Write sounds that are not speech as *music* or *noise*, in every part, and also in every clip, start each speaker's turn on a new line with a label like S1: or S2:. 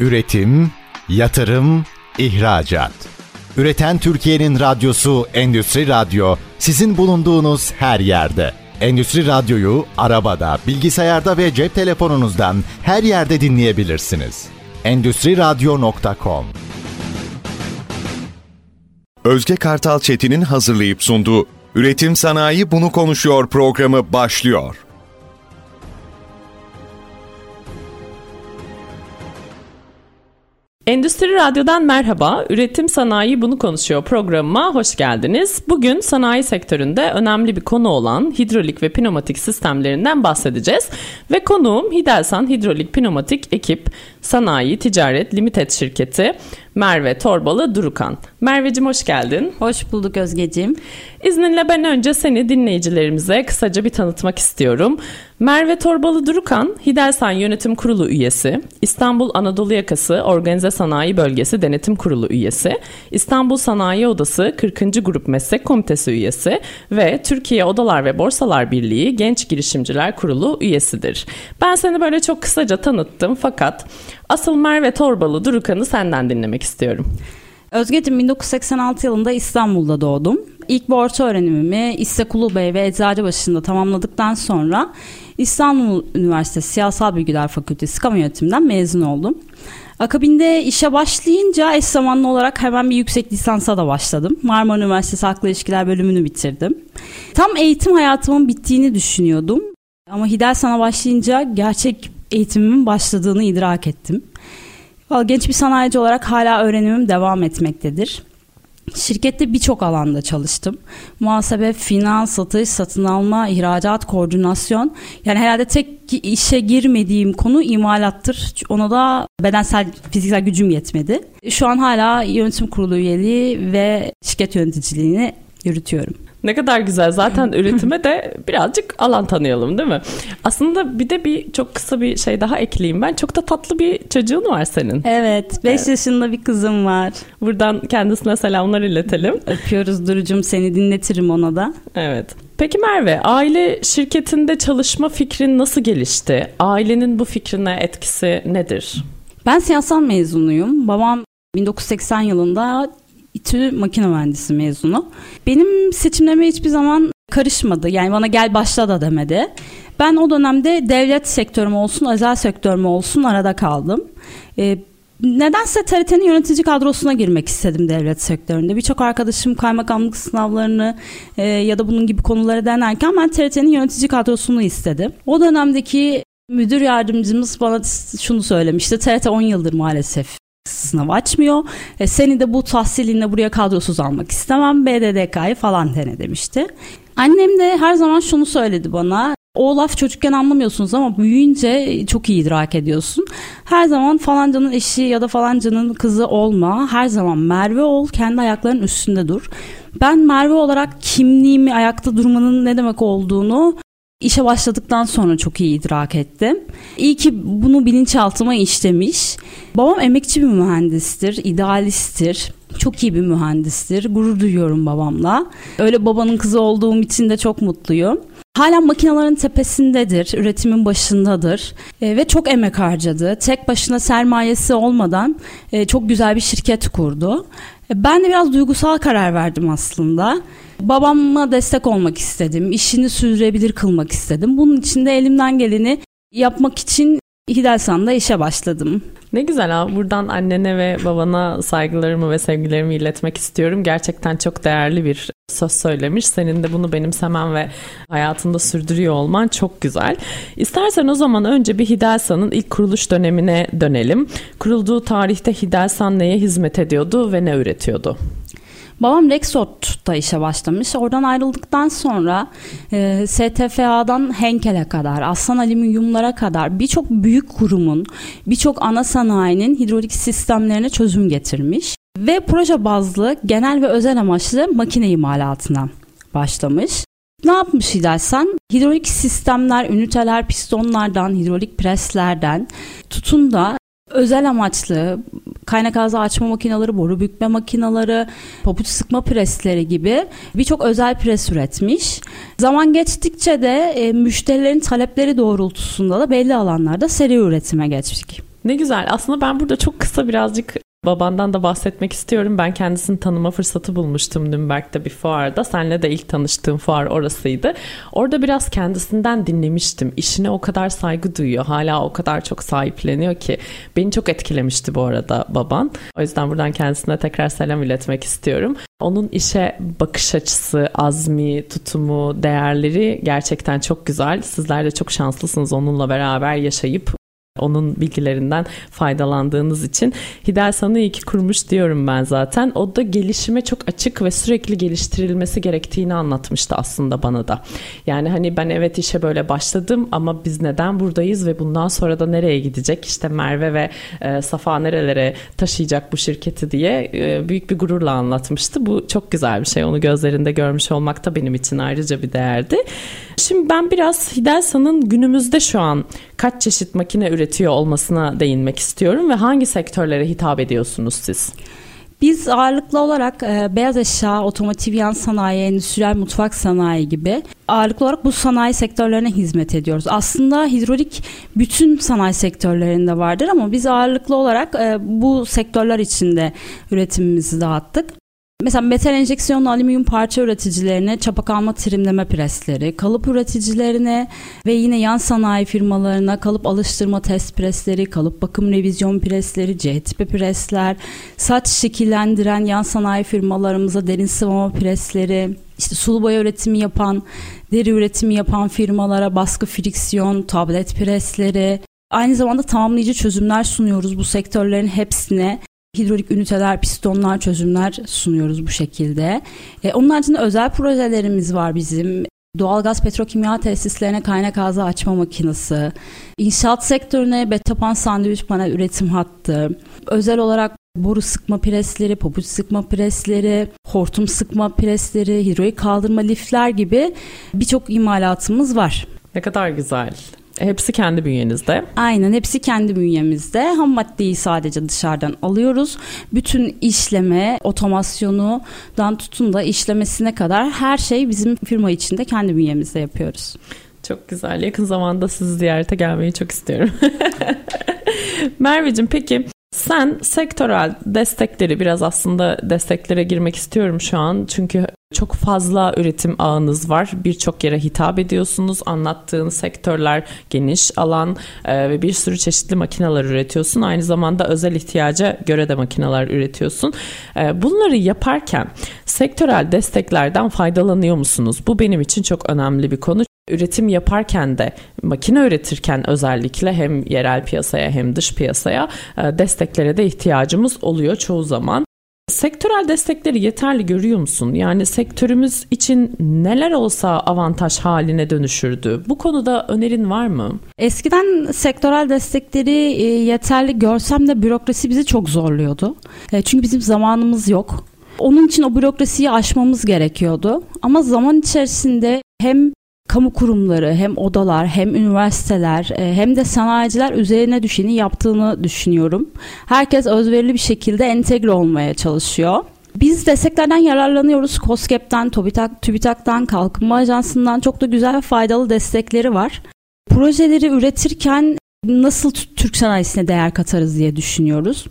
S1: Üretim, yatırım, ihracat. Üreten Türkiye'nin radyosu Endüstri Radyo sizin bulunduğunuz her yerde. Endüstri Radyo'yu arabada, bilgisayarda ve cep telefonunuzdan her yerde dinleyebilirsiniz. Endüstri Radyo.com Özge Kartal Çetin'in hazırlayıp sunduğu Üretim Sanayi Bunu Konuşuyor programı başlıyor.
S2: Endüstri Radyo'dan merhaba. Üretim Sanayi Bunu Konuşuyor programıma hoş geldiniz. Bugün sanayi sektöründe önemli bir konu olan hidrolik ve pneumatik sistemlerinden bahsedeceğiz. Ve konuğum Hidelsan Hidrolik Pneumatik Ekip Sanayi Ticaret Limited şirketi Merve Torbalı Durukan. Merveciğim hoş geldin.
S3: Hoş bulduk Özgeciğim.
S2: İzninle ben önce seni dinleyicilerimize kısaca bir tanıtmak istiyorum. Merve Torbalı Durukan, Hidelsan Yönetim Kurulu üyesi, İstanbul Anadolu Yakası Organize Sanayi Bölgesi Denetim Kurulu üyesi, İstanbul Sanayi Odası 40. Grup Meslek Komitesi üyesi ve Türkiye Odalar ve Borsalar Birliği Genç Girişimciler Kurulu üyesidir. Ben seni böyle çok kısaca tanıttım fakat asıl Merve Torbalı Durukan'ı senden dinlemek istiyorum.
S3: Özgeciğim 1986 yılında İstanbul'da doğdum. İlk bu orta öğrenimimi İstekulu Bey ve Eczacıbaşı'nda tamamladıktan sonra İstanbul Üniversitesi Siyasal Bilgiler Fakültesi Kamu Yönetiminden mezun oldum. Akabinde işe başlayınca eş zamanlı olarak hemen bir yüksek lisansa da başladım. Marmara Üniversitesi Halkla İlişkiler bölümünü bitirdim. Tam eğitim hayatımın bittiğini düşünüyordum. Ama Hidelsan'a başlayınca gerçek eğitimimin başladığını idrak ettim. Genç bir sanayici olarak hala öğrenimim devam etmektedir. Şirkette birçok alanda çalıştım. Muhasebe, finans, satış, satın alma, ihracat, koordinasyon. Yani herhalde tek işe girmediğim konu imalattır. Ona da bedensel, fiziksel gücüm yetmedi. Şu an hala yönetim kurulu üyeliği ve şirket yöneticiliğini yürütüyorum.
S2: Ne kadar güzel. Zaten üretime de birazcık alan tanıyalım değil mi? Aslında bir de bir çok kısa bir şey daha ekleyeyim ben. Çok da tatlı bir çocuğun var senin.
S3: Evet. 5 evet. yaşında bir kızım var.
S2: Buradan kendisine selamlar iletelim.
S3: Öpüyoruz Duru'cum seni dinletirim ona da.
S2: Evet. Peki Merve, aile şirketinde çalışma fikrin nasıl gelişti? Ailenin bu fikrine etkisi nedir?
S3: Ben siyasal mezunuyum. Babam 1980 yılında İTÜ makine mühendisi mezunu. Benim seçimlerime hiçbir zaman karışmadı. Yani bana gel başla da demedi. Ben o dönemde devlet sektörüm olsun, özel sektörüm olsun arada kaldım. Ee, nedense TRT'nin yönetici kadrosuna girmek istedim devlet sektöründe. Birçok arkadaşım kaymakamlık sınavlarını e, ya da bunun gibi konuları denerken ben TRT'nin yönetici kadrosunu istedim. O dönemdeki müdür yardımcımız bana şunu söylemişti. TRT 10 yıldır maalesef sınav açmıyor. E, seni de bu tahsilinle buraya kadrosuz almak istemem. BDDK'yı falan dene demişti. Annem de her zaman şunu söyledi bana. O laf çocukken anlamıyorsunuz ama büyüyünce çok iyi idrak ediyorsun. Her zaman falancanın eşi ya da falancanın kızı olma. Her zaman Merve ol, kendi ayaklarının üstünde dur. Ben Merve olarak kimliğimi ayakta durmanın ne demek olduğunu İşe başladıktan sonra çok iyi idrak ettim. İyi ki bunu bilinçaltıma işlemiş. Babam emekçi bir mühendistir, idealisttir. Çok iyi bir mühendistir. Gurur duyuyorum babamla. Öyle babanın kızı olduğum için de çok mutluyum. Hala makinelerin tepesindedir, üretimin başındadır e, ve çok emek harcadı. Tek başına sermayesi olmadan e, çok güzel bir şirket kurdu. Ben de biraz duygusal karar verdim aslında. Babama destek olmak istedim. işini sürdürebilir kılmak istedim. Bunun için de elimden geleni yapmak için Hidelsan'da işe başladım.
S2: Ne güzel ha. Buradan annene ve babana saygılarımı ve sevgilerimi iletmek istiyorum. Gerçekten çok değerli bir söz söylemiş. Senin de bunu benimsemen ve hayatında sürdürüyor olman çok güzel. İstersen o zaman önce bir Hidelsan'ın ilk kuruluş dönemine dönelim. Kurulduğu tarihte Hidelsan neye hizmet ediyordu ve ne üretiyordu?
S3: Babam Rexort'ta işe başlamış. Oradan ayrıldıktan sonra e, STFA'dan Henkel'e kadar, Aslan Alüminyumlara kadar birçok büyük kurumun, birçok ana sanayinin hidrolik sistemlerine çözüm getirmiş. Ve proje bazlı genel ve özel amaçlı makine imalatına başlamış. Ne yapmış dersen hidrolik sistemler, üniteler, pistonlardan, hidrolik preslerden tutun da özel amaçlı kaynak ağzı açma makineleri, boru bükme makineleri, papuç sıkma presleri gibi birçok özel pres üretmiş. Zaman geçtikçe de e, müşterilerin talepleri doğrultusunda da belli alanlarda seri üretime geçtik.
S2: Ne güzel. Aslında ben burada çok kısa birazcık Babandan da bahsetmek istiyorum. Ben kendisini tanıma fırsatı bulmuştum Nürnberg'de bir fuarda. Senle de ilk tanıştığım fuar orasıydı. Orada biraz kendisinden dinlemiştim. İşine o kadar saygı duyuyor. Hala o kadar çok sahipleniyor ki. Beni çok etkilemişti bu arada baban. O yüzden buradan kendisine tekrar selam iletmek istiyorum. Onun işe bakış açısı, azmi, tutumu, değerleri gerçekten çok güzel. Sizler de çok şanslısınız onunla beraber yaşayıp onun bilgilerinden faydalandığınız için. Hidelsan'ı iyi ki kurmuş diyorum ben zaten. O da gelişime çok açık ve sürekli geliştirilmesi gerektiğini anlatmıştı aslında bana da. Yani hani ben evet işe böyle başladım ama biz neden buradayız ve bundan sonra da nereye gidecek? İşte Merve ve e, Safa nerelere taşıyacak bu şirketi diye e, büyük bir gururla anlatmıştı. Bu çok güzel bir şey. Onu gözlerinde görmüş olmak da benim için ayrıca bir değerdi. Şimdi ben biraz Hidelsan'ın günümüzde şu an kaç çeşit makine üretiyor olmasına değinmek istiyorum ve hangi sektörlere hitap ediyorsunuz siz?
S3: Biz ağırlıklı olarak e, beyaz eşya, otomotiv yan sanayi, endüstriyel mutfak sanayi gibi ağırlıklı olarak bu sanayi sektörlerine hizmet ediyoruz. Aslında hidrolik bütün sanayi sektörlerinde vardır ama biz ağırlıklı olarak e, bu sektörler içinde üretimimizi dağıttık. Mesela metal enjeksiyonlu alüminyum parça üreticilerine çapa kalma trimleme presleri, kalıp üreticilerine ve yine yan sanayi firmalarına kalıp alıştırma test presleri, kalıp bakım revizyon presleri, C tipi presler, saç şekillendiren yan sanayi firmalarımıza derin sıvama presleri, işte sulu boya üretimi yapan, deri üretimi yapan firmalara baskı friksiyon, tablet presleri, Aynı zamanda tamamlayıcı çözümler sunuyoruz bu sektörlerin hepsine hidrolik üniteler, pistonlar, çözümler sunuyoruz bu şekilde. E, onun haricinde özel projelerimiz var bizim. Doğalgaz petrokimya tesislerine kaynak ağzı açma makinesi, inşaat sektörüne betapan sandviç panel üretim hattı, özel olarak boru sıkma presleri, pabuç sıkma presleri, hortum sıkma presleri, hidrolik kaldırma lifler gibi birçok imalatımız var.
S2: Ne kadar güzel. Hepsi kendi bünyenizde.
S3: Aynen hepsi kendi bünyemizde. Ham maddeyi sadece dışarıdan alıyoruz. Bütün işleme, otomasyonundan tutun da işlemesine kadar her şey bizim firma içinde kendi bünyemizde yapıyoruz.
S2: Çok güzel. Yakın zamanda sizi ziyarete gelmeyi çok istiyorum. *laughs* Merveciğim peki sen sektörel destekleri biraz aslında desteklere girmek istiyorum şu an. Çünkü çok fazla üretim ağınız var. Birçok yere hitap ediyorsunuz. Anlattığın sektörler geniş alan e, ve bir sürü çeşitli makineler üretiyorsun. Aynı zamanda özel ihtiyaca göre de makineler üretiyorsun. E, bunları yaparken sektörel desteklerden faydalanıyor musunuz? Bu benim için çok önemli bir konu üretim yaparken de makine üretirken özellikle hem yerel piyasaya hem dış piyasaya e, desteklere de ihtiyacımız oluyor çoğu zaman. Sektörel destekleri yeterli görüyor musun? Yani sektörümüz için neler olsa avantaj haline dönüşürdü? Bu konuda önerin var mı?
S3: Eskiden sektörel destekleri e, yeterli görsem de bürokrasi bizi çok zorluyordu. E, çünkü bizim zamanımız yok. Onun için o bürokrasiyi aşmamız gerekiyordu. Ama zaman içerisinde hem kamu kurumları hem odalar hem üniversiteler e, hem de sanayiciler üzerine düşeni yaptığını düşünüyorum. Herkes özverili bir şekilde entegre olmaya çalışıyor. Biz desteklerden yararlanıyoruz. COSGAP'ten, TÜBİTAK, TÜBİTAK'tan, Kalkınma Ajansı'ndan çok da güzel ve faydalı destekleri var. Projeleri üretirken nasıl Türk sanayisine değer katarız diye düşünüyoruz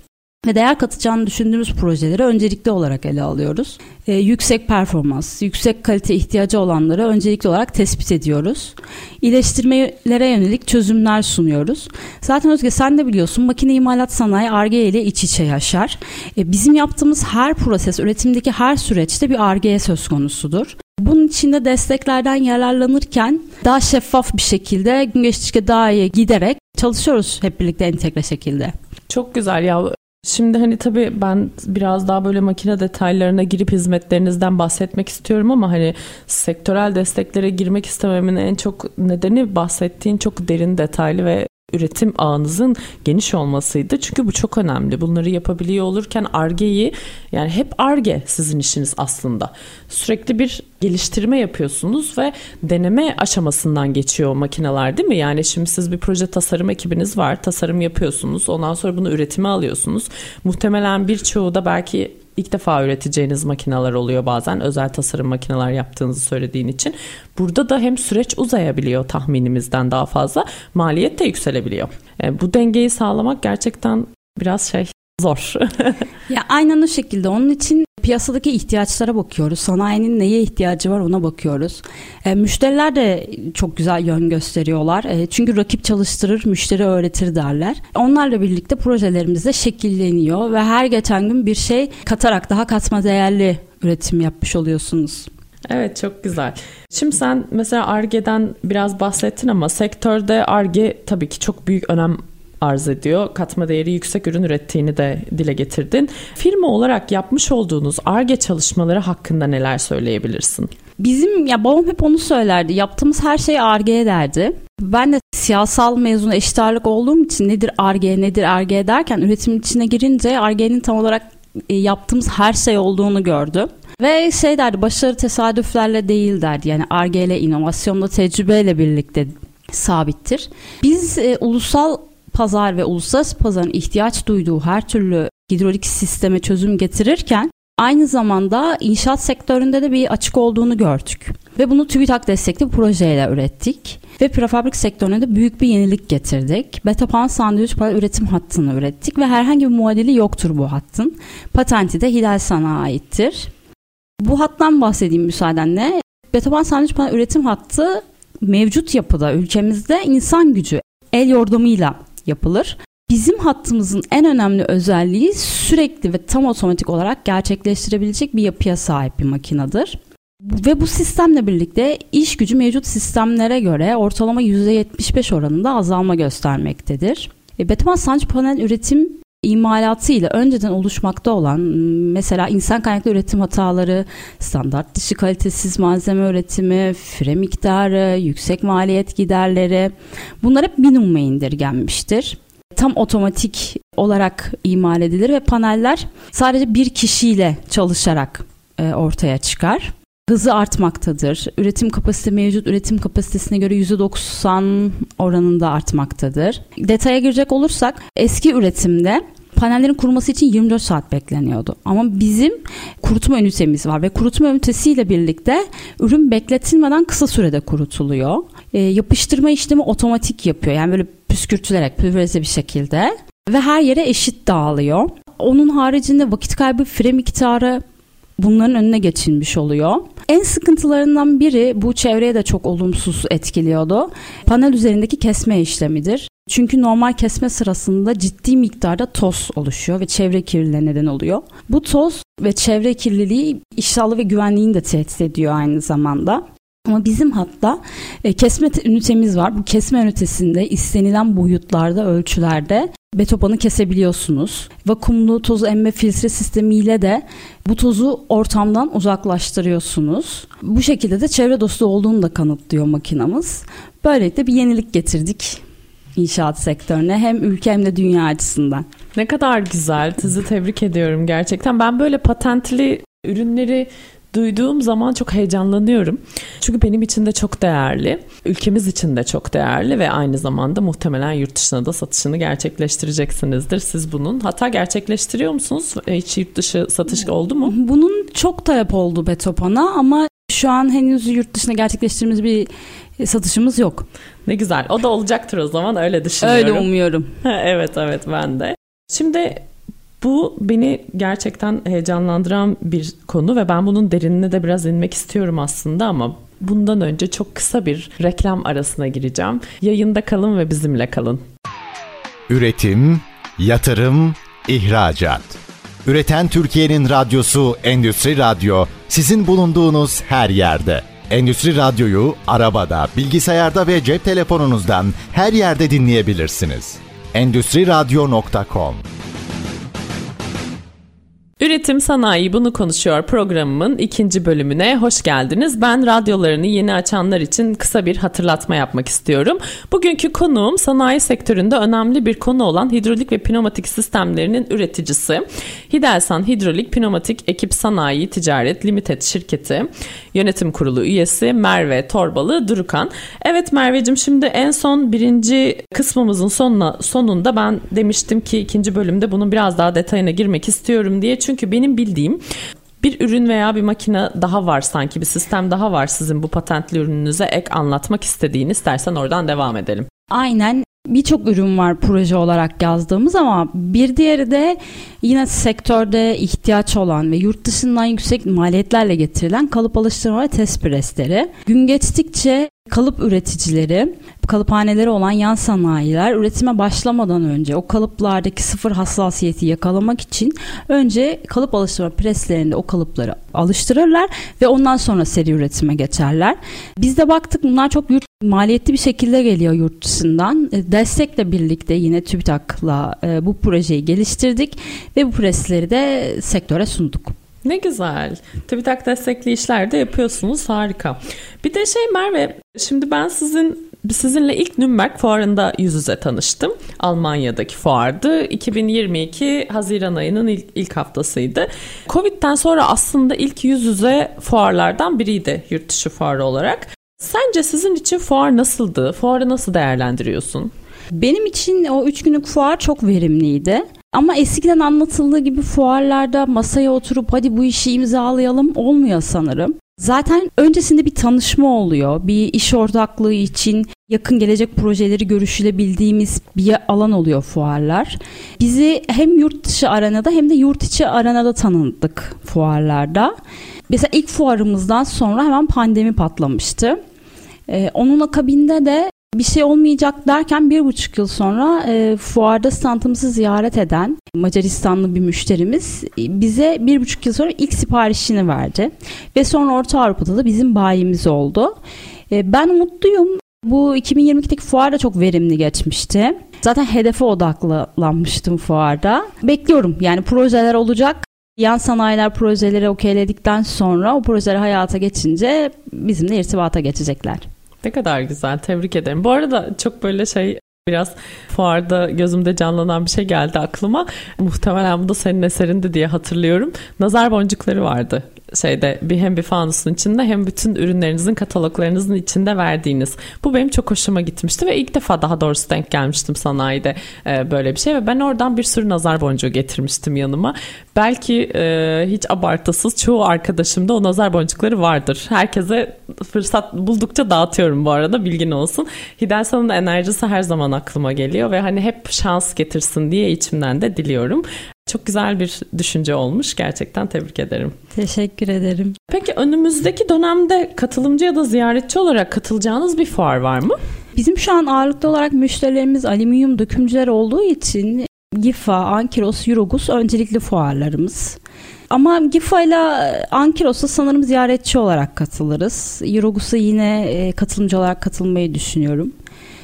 S3: ve değer katacağını düşündüğümüz projeleri öncelikli olarak ele alıyoruz. Ee, yüksek performans, yüksek kalite ihtiyacı olanları öncelikli olarak tespit ediyoruz. İyileştirmelere yönelik çözümler sunuyoruz. Zaten Özge sen de biliyorsun makine imalat sanayi ARGE ile iç içe yaşar. Ee, bizim yaptığımız her proses, üretimdeki her süreçte bir ARGE söz konusudur. Bunun içinde desteklerden yararlanırken daha şeffaf bir şekilde gün geçtikçe daha iyi giderek çalışıyoruz hep birlikte entegre şekilde.
S2: Çok güzel ya Şimdi hani tabii ben biraz daha böyle makine detaylarına girip hizmetlerinizden bahsetmek istiyorum ama hani sektörel desteklere girmek istememin en çok nedeni bahsettiğin çok derin detaylı ve üretim ağınızın geniş olmasıydı. Çünkü bu çok önemli. Bunları yapabiliyor olurken argeyi yani hep arge sizin işiniz aslında. Sürekli bir geliştirme yapıyorsunuz ve deneme aşamasından geçiyor makineler değil mi? Yani şimdi siz bir proje tasarım ekibiniz var. Tasarım yapıyorsunuz. Ondan sonra bunu üretime alıyorsunuz. Muhtemelen birçoğu da belki ilk defa üreteceğiniz makineler oluyor bazen özel tasarım makineler yaptığınızı söylediğin için. Burada da hem süreç uzayabiliyor tahminimizden daha fazla maliyet de yükselebiliyor. E, bu dengeyi sağlamak gerçekten biraz şey zor. *laughs*
S3: ya aynen o şekilde. Onun için piyasadaki ihtiyaçlara bakıyoruz. Sanayinin neye ihtiyacı var ona bakıyoruz. E, müşteriler de çok güzel yön gösteriyorlar. E, çünkü rakip çalıştırır, müşteri öğretir derler. Onlarla birlikte projelerimiz de şekilleniyor ve her geçen gün bir şey katarak daha katma değerli üretim yapmış oluyorsunuz.
S2: Evet çok güzel. Şimdi sen mesela ARGE'den biraz bahsettin ama sektörde ARGE tabii ki çok büyük önem arz ediyor. Katma değeri yüksek ürün ürettiğini de dile getirdin. Firma olarak yapmış olduğunuz ARGE çalışmaları hakkında neler söyleyebilirsin?
S3: Bizim ya babam hep onu söylerdi. Yaptığımız her şey ARGE derdi. Ben de siyasal mezunu eşit ağırlık olduğum için nedir ARGE nedir ARGE derken üretimin içine girince ARGE'nin tam olarak e, yaptığımız her şey olduğunu gördüm. Ve şey derdi başarı tesadüflerle değil derdi. Yani ARGE ile inovasyonla tecrübeyle birlikte sabittir. Biz e, ulusal pazar ve uluslararası pazarın ihtiyaç duyduğu her türlü hidrolik sisteme çözüm getirirken aynı zamanda inşaat sektöründe de bir açık olduğunu gördük. Ve bunu TÜBİTAK destekli projeyle ürettik. Ve prefabrik sektörüne de büyük bir yenilik getirdik. Betapan sandviç para üretim hattını ürettik ve herhangi bir muadili yoktur bu hattın. Patenti de Hidelsan'a aittir. Bu hattan bahsedeyim müsaadenle. Betapan sandviç para üretim hattı mevcut yapıda ülkemizde insan gücü el yordamıyla yapılır. Bizim hattımızın en önemli özelliği sürekli ve tam otomatik olarak gerçekleştirebilecek bir yapıya sahip bir makinedir. Ve bu sistemle birlikte iş gücü mevcut sistemlere göre ortalama %75 oranında azalma göstermektedir. E, Betaman sancı panel üretim imalatı ile önceden oluşmakta olan mesela insan kaynaklı üretim hataları, standart dışı kalitesiz malzeme üretimi, fire miktarı, yüksek maliyet giderleri bunlar hep minimuma indirgenmiştir. Tam otomatik olarak imal edilir ve paneller sadece bir kişiyle çalışarak e, ortaya çıkar hızı artmaktadır. Üretim kapasite mevcut üretim kapasitesine göre %90 oranında artmaktadır. Detaya girecek olursak eski üretimde panellerin kuruması için 24 saat bekleniyordu. Ama bizim kurutma ünitemiz var ve kurutma ünitesiyle birlikte ürün bekletilmeden kısa sürede kurutuluyor. E, yapıştırma işlemi otomatik yapıyor. Yani böyle püskürtülerek pülverize bir şekilde ve her yere eşit dağılıyor. Onun haricinde vakit kaybı fire miktarı bunların önüne geçilmiş oluyor. En sıkıntılarından biri bu çevreye de çok olumsuz etkiliyordu. Panel üzerindeki kesme işlemidir. Çünkü normal kesme sırasında ciddi miktarda toz oluşuyor ve çevre kirliliğine neden oluyor. Bu toz ve çevre kirliliği iştahlı ve güvenliğini de tehdit ediyor aynı zamanda. Ama bizim hatta e, kesme ünitemiz var. Bu kesme ünitesinde istenilen boyutlarda, ölçülerde betopanı kesebiliyorsunuz. Vakumlu toz emme filtre sistemiyle de bu tozu ortamdan uzaklaştırıyorsunuz. Bu şekilde de çevre dostu olduğunu da kanıtlıyor makinamız. Böylelikle bir yenilik getirdik inşaat sektörüne hem ülke hem de dünya açısından.
S2: Ne kadar güzel. Sizi tebrik ediyorum gerçekten. Ben böyle patentli ürünleri duyduğum zaman çok heyecanlanıyorum. Çünkü benim için de çok değerli. Ülkemiz için de çok değerli ve aynı zamanda muhtemelen yurt dışına da satışını gerçekleştireceksinizdir siz bunun. Hatta gerçekleştiriyor musunuz? Hiç yurt dışı satış oldu mu?
S3: Bunun çok talep oldu Betopan'a ama şu an henüz yurt dışına gerçekleştirdiğimiz bir satışımız yok.
S2: Ne güzel. O da olacaktır o zaman öyle düşünüyorum.
S3: Öyle umuyorum. *laughs*
S2: evet evet ben de. Şimdi bu beni gerçekten heyecanlandıran bir konu ve ben bunun derinine de biraz inmek istiyorum aslında ama bundan önce çok kısa bir reklam arasına gireceğim. Yayında kalın ve bizimle kalın.
S1: Üretim, yatırım, ihracat. Üreten Türkiye'nin radyosu Endüstri Radyo sizin bulunduğunuz her yerde. Endüstri Radyo'yu arabada, bilgisayarda ve cep telefonunuzdan her yerde dinleyebilirsiniz. Endüstri Radyo.com
S2: Üretim Sanayi Bunu Konuşuyor programımın ikinci bölümüne hoş geldiniz. Ben radyolarını yeni açanlar için kısa bir hatırlatma yapmak istiyorum. Bugünkü konuğum sanayi sektöründe önemli bir konu olan hidrolik ve pneumatik sistemlerinin üreticisi. Hidelsan Hidrolik Pneumatik Ekip Sanayi Ticaret Limited şirketi yönetim kurulu üyesi Merve Torbalı Durukan. Evet Merveciğim şimdi en son birinci kısmımızın sonuna, sonunda ben demiştim ki ikinci bölümde bunun biraz daha detayına girmek istiyorum diye. Çünkü benim bildiğim bir ürün veya bir makine daha var sanki bir sistem daha var sizin bu patentli ürününüze ek anlatmak istediğiniz istersen oradan devam edelim.
S3: Aynen birçok ürün var proje olarak yazdığımız ama bir diğeri de yine sektörde ihtiyaç olan ve yurt dışından yüksek maliyetlerle getirilen kalıp alıştırma ve test presleri. Gün geçtikçe kalıp üreticileri, kalıphaneleri olan yan sanayiler üretime başlamadan önce o kalıplardaki sıfır hassasiyeti yakalamak için önce kalıp alıştırma preslerinde o kalıpları alıştırırlar ve ondan sonra seri üretime geçerler. Biz de baktık bunlar çok yurt, maliyetli bir şekilde geliyor yurt dışından. E, destekle birlikte yine TÜBİTAK'la e, bu projeyi geliştirdik ve bu presleri de sektöre sunduk.
S2: Ne güzel. TÜBİTAK destekli işler de yapıyorsunuz. Harika. Bir de şey Merve, şimdi ben sizin sizinle ilk Nürnberg fuarında yüz yüze tanıştım. Almanya'daki fuardı. 2022 Haziran ayının ilk, ilk haftasıydı. Covid'den sonra aslında ilk yüz yüze fuarlardan biriydi yurt dışı fuarı olarak. Sence sizin için fuar nasıldı? Fuarı nasıl değerlendiriyorsun?
S3: Benim için o üç günlük fuar çok verimliydi. Ama eskiden anlatıldığı gibi fuarlarda masaya oturup hadi bu işi imzalayalım olmuyor sanırım. Zaten öncesinde bir tanışma oluyor. Bir iş ortaklığı için yakın gelecek projeleri görüşülebildiğimiz bir alan oluyor fuarlar. Bizi hem yurt dışı arenada hem de yurt içi arenada tanıdık fuarlarda. Mesela ilk fuarımızdan sonra hemen pandemi patlamıştı. Ee, onun akabinde de bir şey olmayacak derken bir buçuk yıl sonra e, fuarda standımızı ziyaret eden Macaristanlı bir müşterimiz e, bize bir buçuk yıl sonra ilk siparişini verdi. Ve sonra Orta Avrupa'da da bizim bayimiz oldu. E, ben mutluyum. Bu 2022'deki fuar da çok verimli geçmişti. Zaten hedefe odaklanmıştım fuarda. Bekliyorum yani projeler olacak. Yan sanayiler projeleri okeyledikten sonra o projeler hayata geçince bizimle irtibata geçecekler.
S2: Ne kadar güzel. Tebrik ederim. Bu arada çok böyle şey biraz fuarda gözümde canlanan bir şey geldi aklıma. Muhtemelen bu da senin eserindi diye hatırlıyorum. Nazar boncukları vardı şeyde bir hem bir fanusun içinde hem bütün ürünlerinizin kataloglarınızın içinde verdiğiniz. Bu benim çok hoşuma gitmişti ve ilk defa daha doğrusu denk gelmiştim sanayide e, böyle bir şey ve ben oradan bir sürü nazar boncuğu getirmiştim yanıma. Belki e, hiç abartısız çoğu arkadaşımda o nazar boncukları vardır. Herkese fırsat buldukça dağıtıyorum bu arada bilgin olsun. Hidelsan'ın enerjisi her zaman aklıma geliyor ve hani hep şans getirsin diye içimden de diliyorum. Çok güzel bir düşünce olmuş. Gerçekten tebrik ederim.
S3: Teşekkür ederim.
S2: Peki önümüzdeki dönemde katılımcı ya da ziyaretçi olarak katılacağınız bir fuar var mı?
S3: Bizim şu an ağırlıklı olarak müşterilerimiz alüminyum dökümcüler olduğu için GIFA, Ankiros, Eurogus öncelikli fuarlarımız. Ama GIFA ile Ankiros'a sanırım ziyaretçi olarak katılırız. Eurogus'a yine e, katılımcı olarak katılmayı düşünüyorum.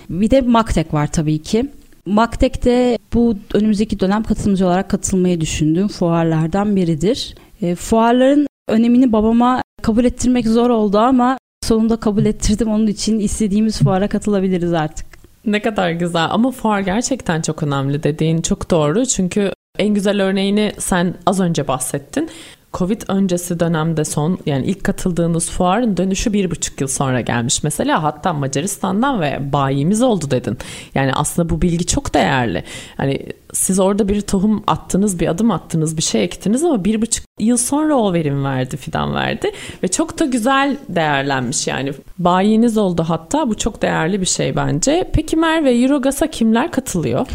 S3: Bir de Maktek var tabii ki. Maktek'te bu önümüzdeki dönem katılımcı olarak katılmayı düşündüğüm fuarlardan biridir. E, fuarların önemini babama kabul ettirmek zor oldu ama sonunda kabul ettirdim. Onun için istediğimiz fuara katılabiliriz artık.
S2: Ne kadar güzel ama fuar gerçekten çok önemli dediğin çok doğru. Çünkü en güzel örneğini sen az önce bahsettin. Covid öncesi dönemde son yani ilk katıldığınız fuarın dönüşü bir buçuk yıl sonra gelmiş mesela hatta Macaristan'dan ve bayimiz oldu dedin. Yani aslında bu bilgi çok değerli. Hani siz orada bir tohum attınız bir adım attınız bir şey ektiniz ama bir buçuk yıl sonra o verim verdi fidan verdi ve çok da güzel değerlenmiş yani bayiniz oldu hatta bu çok değerli bir şey bence. Peki Merve Eurogas'a kimler katılıyor?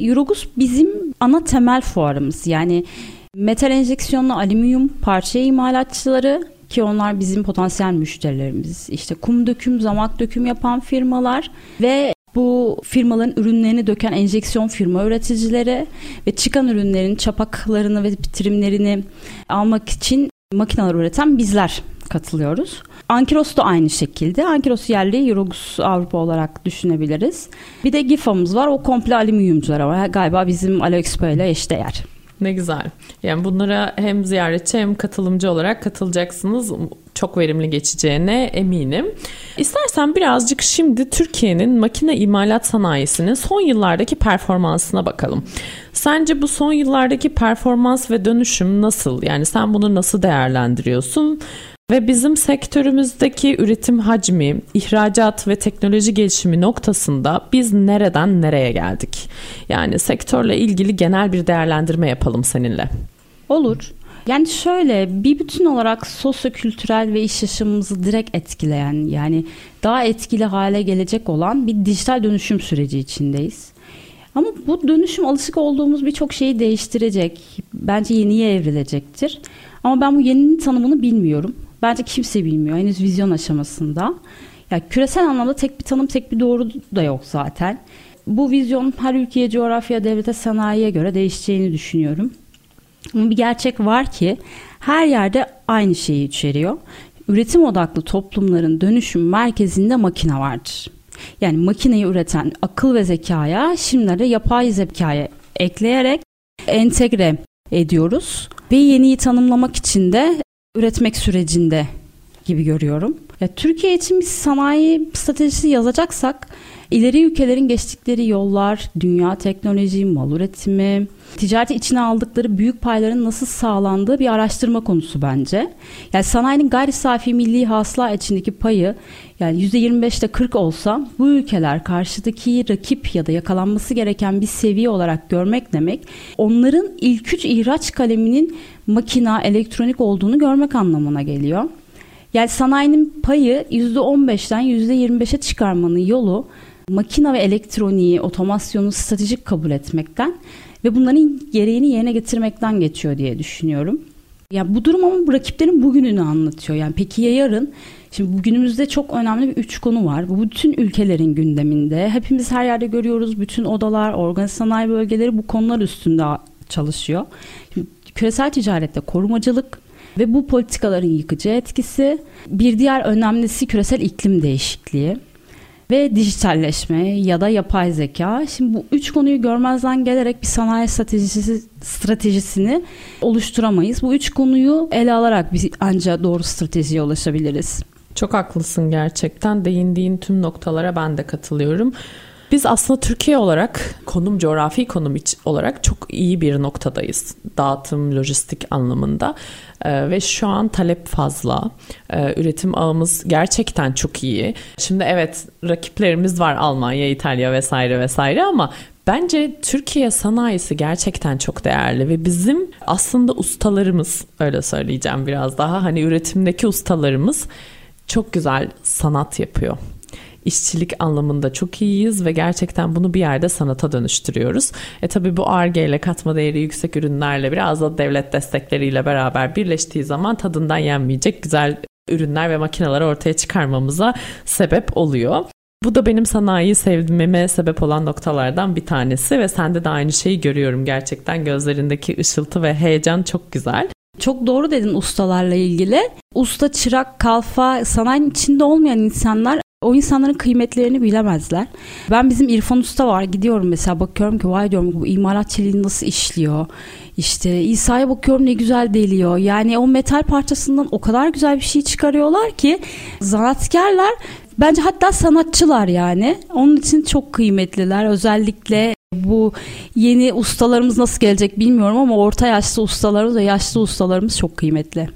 S3: Eurogas bizim ana temel fuarımız yani Metal enjeksiyonlu alüminyum parça imalatçıları ki onlar bizim potansiyel müşterilerimiz. İşte kum döküm, zamak döküm yapan firmalar ve bu firmaların ürünlerini döken enjeksiyon firma üreticileri ve çıkan ürünlerin çapaklarını ve bitirimlerini almak için makineler üreten bizler katılıyoruz. Ankiros da aynı şekilde. Ankiros yerli Eurogus Avrupa olarak düşünebiliriz. Bir de GIFA'mız var. O komple alüminyumcular ama galiba bizim AliExpo ile eşdeğer.
S2: Ne güzel. Yani bunlara hem ziyaretçi hem katılımcı olarak katılacaksınız. Çok verimli geçeceğine eminim. İstersen birazcık şimdi Türkiye'nin makine imalat sanayisinin son yıllardaki performansına bakalım. Sence bu son yıllardaki performans ve dönüşüm nasıl? Yani sen bunu nasıl değerlendiriyorsun? Ve bizim sektörümüzdeki üretim hacmi, ihracat ve teknoloji gelişimi noktasında biz nereden nereye geldik? Yani sektörle ilgili genel bir değerlendirme yapalım seninle.
S3: Olur. Yani şöyle bir bütün olarak sosyo-kültürel ve iş yaşamımızı direkt etkileyen yani daha etkili hale gelecek olan bir dijital dönüşüm süreci içindeyiz. Ama bu dönüşüm alışık olduğumuz birçok şeyi değiştirecek. Bence yeniye evrilecektir. Ama ben bu yeninin tanımını bilmiyorum. Bence kimse bilmiyor. Henüz vizyon aşamasında. Yani küresel anlamda tek bir tanım, tek bir doğru da yok zaten. Bu vizyon her ülkeye, coğrafya, devlete, sanayiye göre değişeceğini düşünüyorum. Ama bir gerçek var ki her yerde aynı şeyi içeriyor. Üretim odaklı toplumların dönüşüm merkezinde makine vardır. Yani makineyi üreten akıl ve zekaya şimdilerde yapay zekaya ekleyerek entegre ediyoruz. Ve yeniyi tanımlamak için de üretmek sürecinde gibi görüyorum. Ya, Türkiye için bir sanayi stratejisi yazacaksak ileri ülkelerin geçtikleri yollar, dünya teknoloji, mal üretimi, ticareti içine aldıkları büyük payların nasıl sağlandığı bir araştırma konusu bence. Yani sanayinin gayri safi milli hasıla içindeki payı yani %25'te 40 olsa bu ülkeler karşıdaki rakip ya da yakalanması gereken bir seviye olarak görmek demek onların ilk üç ihraç kaleminin makina, elektronik olduğunu görmek anlamına geliyor. Yani sanayinin payı %15'ten %25'e çıkarmanın yolu makina ve elektroniği, otomasyonu stratejik kabul etmekten ve bunların gereğini yerine getirmekten geçiyor diye düşünüyorum. Ya bu durum ama rakiplerin bugününü anlatıyor. Yani peki ya yarın? Şimdi bugünümüzde çok önemli bir üç konu var. Bu bütün ülkelerin gündeminde. Hepimiz her yerde görüyoruz. Bütün odalar, organize sanayi bölgeleri bu konular üstünde çalışıyor. Şimdi küresel ticarette korumacılık ve bu politikaların yıkıcı etkisi. Bir diğer önemlisi küresel iklim değişikliği ve dijitalleşme ya da yapay zeka. Şimdi bu üç konuyu görmezden gelerek bir sanayi stratejisi stratejisini oluşturamayız. Bu üç konuyu ele alarak biz ancak doğru stratejiye ulaşabiliriz.
S2: Çok haklısın gerçekten. Değindiğin tüm noktalara ben de katılıyorum. Biz aslında Türkiye olarak konum coğrafi konum olarak çok iyi bir noktadayız. Dağıtım, lojistik anlamında ee, ve şu an talep fazla. Ee, üretim ağımız gerçekten çok iyi. Şimdi evet rakiplerimiz var Almanya, İtalya vesaire vesaire ama Bence Türkiye sanayisi gerçekten çok değerli ve bizim aslında ustalarımız öyle söyleyeceğim biraz daha hani üretimdeki ustalarımız çok güzel sanat yapıyor işçilik anlamında çok iyiyiz ve gerçekten bunu bir yerde sanata dönüştürüyoruz. E tabi bu ARGE ile katma değeri yüksek ürünlerle biraz da devlet destekleriyle beraber birleştiği zaman tadından yenmeyecek güzel ürünler ve makineler ortaya çıkarmamıza sebep oluyor. Bu da benim sanayiyi sevmeme sebep olan noktalardan bir tanesi ve sende de aynı şeyi görüyorum gerçekten gözlerindeki ışıltı ve heyecan çok güzel.
S3: Çok doğru dedin ustalarla ilgili. Usta, çırak, kalfa, sanayinin içinde olmayan insanlar o insanların kıymetlerini bilemezler. Ben bizim İrfan Usta var gidiyorum mesela bakıyorum ki vay diyorum bu imalatçiliği nasıl işliyor. İşte İsa'ya bakıyorum ne güzel deliyor. Yani o metal parçasından o kadar güzel bir şey çıkarıyorlar ki zanatkarlar bence hatta sanatçılar yani. Onun için çok kıymetliler. Özellikle bu yeni ustalarımız nasıl gelecek bilmiyorum ama orta yaşlı ustalarımız ve yaşlı ustalarımız çok kıymetli.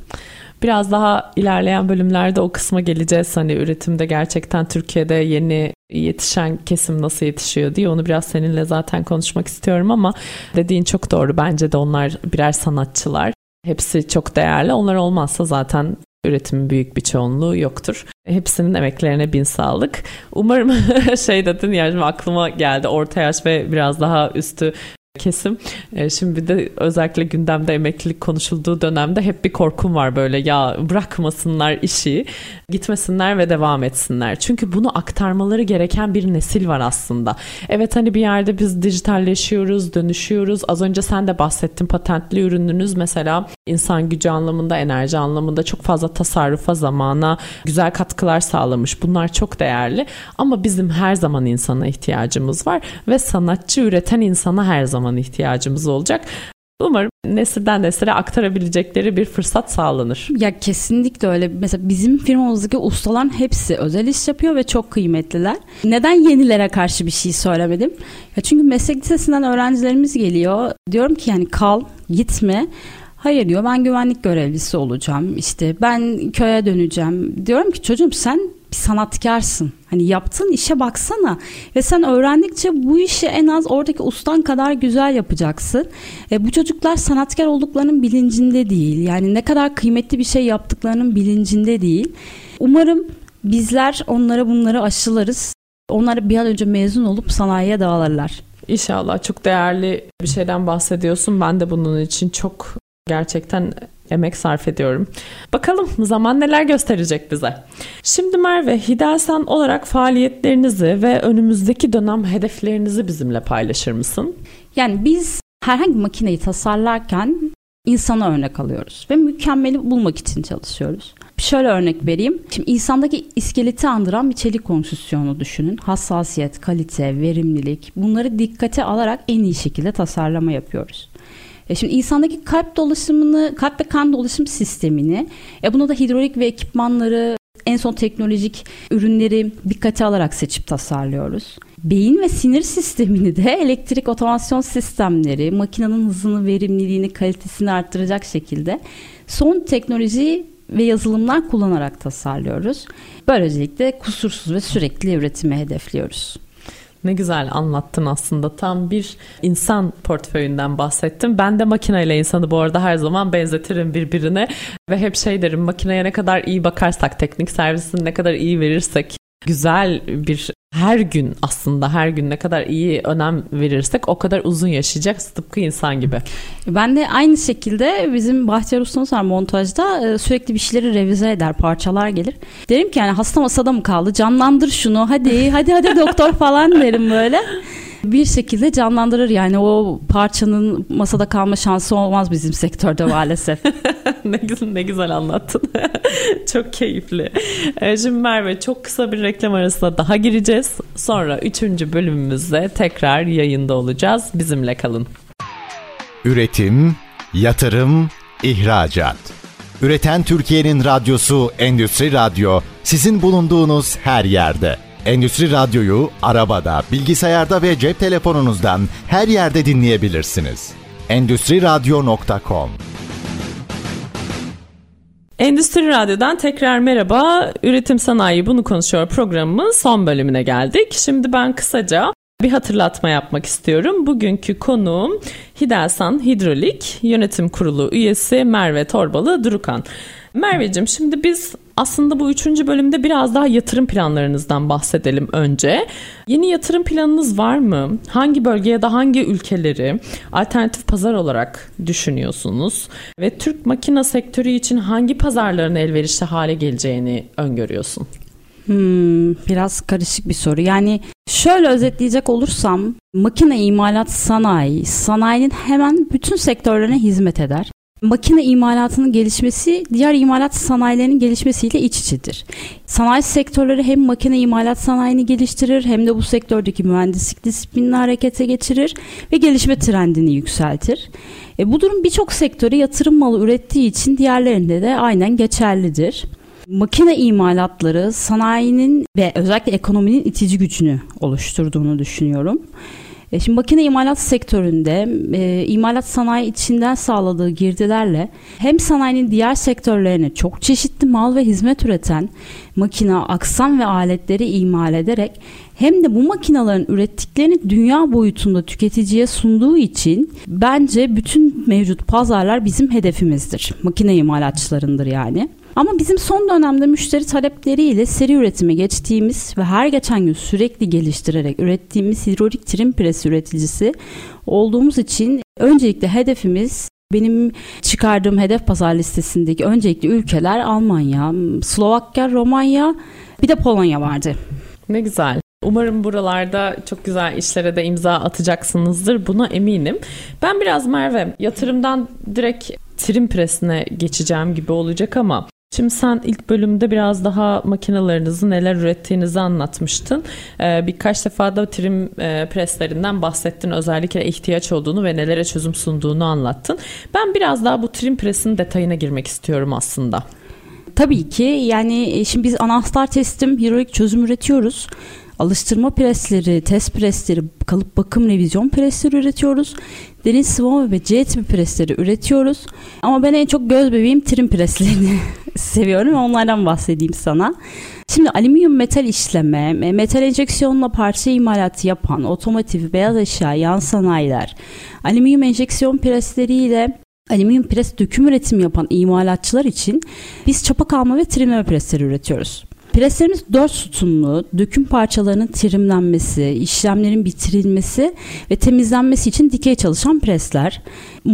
S2: Biraz daha ilerleyen bölümlerde o kısma geleceğiz. Hani üretimde gerçekten Türkiye'de yeni yetişen kesim nasıl yetişiyor diye onu biraz seninle zaten konuşmak istiyorum ama dediğin çok doğru. Bence de onlar birer sanatçılar. Hepsi çok değerli. Onlar olmazsa zaten üretimin büyük bir çoğunluğu yoktur. Hepsinin emeklerine bin sağlık. Umarım *laughs* şey dedin yani aklıma geldi orta yaş ve biraz daha üstü kesim. E, şimdi de özellikle gündemde emeklilik konuşulduğu dönemde hep bir korkum var böyle ya bırakmasınlar işi, gitmesinler ve devam etsinler. Çünkü bunu aktarmaları gereken bir nesil var aslında. Evet hani bir yerde biz dijitalleşiyoruz, dönüşüyoruz. Az önce sen de bahsettin patentli ürününüz mesela insan gücü anlamında, enerji anlamında çok fazla tasarrufa, zamana güzel katkılar sağlamış. Bunlar çok değerli ama bizim her zaman insana ihtiyacımız var ve sanatçı üreten insana her zaman ihtiyacımız olacak. Umarım nesilden nesile aktarabilecekleri bir fırsat sağlanır.
S3: Ya kesinlikle öyle. Mesela bizim firmamızdaki ustaların hepsi özel iş yapıyor ve çok kıymetliler. Neden yenilere karşı bir şey söylemedim? Ya çünkü meslek lisesinden öğrencilerimiz geliyor. Diyorum ki yani kal, gitme. Hayır diyor ben güvenlik görevlisi olacağım. İşte ben köye döneceğim. Diyorum ki çocuğum sen bir sanatkarsın. Hani yaptığın işe baksana ve sen öğrendikçe bu işi en az oradaki ustan kadar güzel yapacaksın. E, bu çocuklar sanatkar olduklarının bilincinde değil. Yani ne kadar kıymetli bir şey yaptıklarının bilincinde değil. Umarım bizler onlara bunları aşılarız. Onlar bir an önce mezun olup sanayiye dağılırlar.
S2: İnşallah çok değerli bir şeyden bahsediyorsun. Ben de bunun için çok gerçekten emek sarf ediyorum. Bakalım zaman neler gösterecek bize. Şimdi Merve, Hidelsan olarak faaliyetlerinizi ve önümüzdeki dönem hedeflerinizi bizimle paylaşır mısın?
S3: Yani biz herhangi bir makineyi tasarlarken insana örnek alıyoruz ve mükemmeli bulmak için çalışıyoruz. Şöyle örnek vereyim. Şimdi insandaki iskeleti andıran bir çelik konstrüksiyonu düşünün. Hassasiyet, kalite, verimlilik bunları dikkate alarak en iyi şekilde tasarlama yapıyoruz. E şimdi insandaki kalp dolaşımını, kalp ve kan dolaşım sistemini, e buna da hidrolik ve ekipmanları, en son teknolojik ürünleri dikkate alarak seçip tasarlıyoruz. Beyin ve sinir sistemini de *laughs* elektrik otomasyon sistemleri, makinenin hızını, verimliliğini, kalitesini arttıracak şekilde son teknoloji ve yazılımlar kullanarak tasarlıyoruz. Böylelikle kusursuz ve sürekli üretimi hedefliyoruz.
S2: Ne güzel anlattın aslında. Tam bir insan portföyünden bahsettim. Ben de makineyle insanı bu arada her zaman benzetirim birbirine. Ve hep şey derim makineye ne kadar iyi bakarsak, teknik servisini ne kadar iyi verirsek güzel bir her gün aslında her gün ne kadar iyi önem verirsek o kadar uzun yaşayacak tıpkı insan gibi.
S3: Ben de aynı şekilde bizim Bahtiyar ustamız var montajda e, sürekli bir şeyleri revize eder parçalar gelir. Derim ki yani hasta masada mı kaldı canlandır şunu hadi hadi hadi doktor *laughs* falan derim böyle bir şekilde canlandırır. Yani o parçanın masada kalma şansı olmaz bizim sektörde maalesef. *laughs*
S2: ne, güzel, ne güzel anlattın. *laughs* çok keyifli. Ee, şimdi Merve çok kısa bir reklam arasına daha gireceğiz. Sonra üçüncü bölümümüzde tekrar yayında olacağız. Bizimle kalın.
S1: Üretim, yatırım, ihracat. Üreten Türkiye'nin radyosu Endüstri Radyo sizin bulunduğunuz her yerde. Endüstri Radyo'yu arabada, bilgisayarda ve cep telefonunuzdan her yerde dinleyebilirsiniz. Endüstri Radyo.com
S2: Endüstri Radyo'dan tekrar merhaba. Üretim Sanayi Bunu Konuşuyor programımın son bölümüne geldik. Şimdi ben kısaca bir hatırlatma yapmak istiyorum. Bugünkü konuğum Hidelsan Hidrolik Yönetim Kurulu üyesi Merve Torbalı Durukan. Merveciğim şimdi biz aslında bu üçüncü bölümde biraz daha yatırım planlarınızdan bahsedelim önce. Yeni yatırım planınız var mı? Hangi bölgeye ya da hangi ülkeleri alternatif pazar olarak düşünüyorsunuz? Ve Türk makine sektörü için hangi pazarların elverişli hale geleceğini öngörüyorsun?
S3: Hmm, biraz karışık bir soru. Yani şöyle özetleyecek olursam makine imalat sanayi, sanayinin hemen bütün sektörlerine hizmet eder makine imalatının gelişmesi diğer imalat sanayilerinin gelişmesiyle iç içedir. Sanayi sektörleri hem makine imalat sanayini geliştirir hem de bu sektördeki mühendislik disiplinini harekete geçirir ve gelişme trendini yükseltir. E, bu durum birçok sektöre yatırım malı ürettiği için diğerlerinde de aynen geçerlidir. Makine imalatları sanayinin ve özellikle ekonominin itici gücünü oluşturduğunu düşünüyorum. E, şimdi makine imalat sektöründe e, imalat sanayi içinden sağladığı girdilerle hem sanayinin diğer sektörlerine çok çeşitli mal ve hizmet üreten makine, aksam ve aletleri imal ederek hem de bu makinaların ürettiklerini dünya boyutunda tüketiciye sunduğu için bence bütün mevcut pazarlar bizim hedefimizdir. Makine imalatçılarındır yani. Ama bizim son dönemde müşteri talepleriyle seri üretime geçtiğimiz ve her geçen gün sürekli geliştirerek ürettiğimiz hidrolik trim pres üreticisi olduğumuz için öncelikle hedefimiz benim çıkardığım hedef pazar listesindeki öncelikli ülkeler Almanya, Slovakya, Romanya bir de Polonya vardı.
S2: Ne güzel. Umarım buralarda çok güzel işlere de imza atacaksınızdır. Buna eminim. Ben biraz Merve yatırımdan direkt trim presine geçeceğim gibi olacak ama Şimdi sen ilk bölümde biraz daha makinalarınızı neler ürettiğinizi anlatmıştın. Ee, birkaç defa da trim e, preslerinden bahsettin. Özellikle ihtiyaç olduğunu ve nelere çözüm sunduğunu anlattın. Ben biraz daha bu trim presin detayına girmek istiyorum aslında.
S3: Tabii ki yani e, şimdi biz anahtar testim hidrolik çözüm üretiyoruz alıştırma presleri, test presleri, kalıp bakım revizyon presleri üretiyoruz. Deniz sıvama ve C tipi presleri üretiyoruz. Ama ben en çok göz bebeğim trim preslerini *laughs* seviyorum. Onlardan bahsedeyim sana. Şimdi alüminyum metal işleme, metal enjeksiyonla parça imalatı yapan otomotiv, beyaz eşya, yan sanayiler, alüminyum enjeksiyon presleriyle alüminyum pres döküm üretimi yapan imalatçılar için biz çapa kalma ve trimleme presleri üretiyoruz. Preslerimiz dört sütunlu, döküm parçalarının trimlenmesi, işlemlerin bitirilmesi ve temizlenmesi için dikey çalışan presler.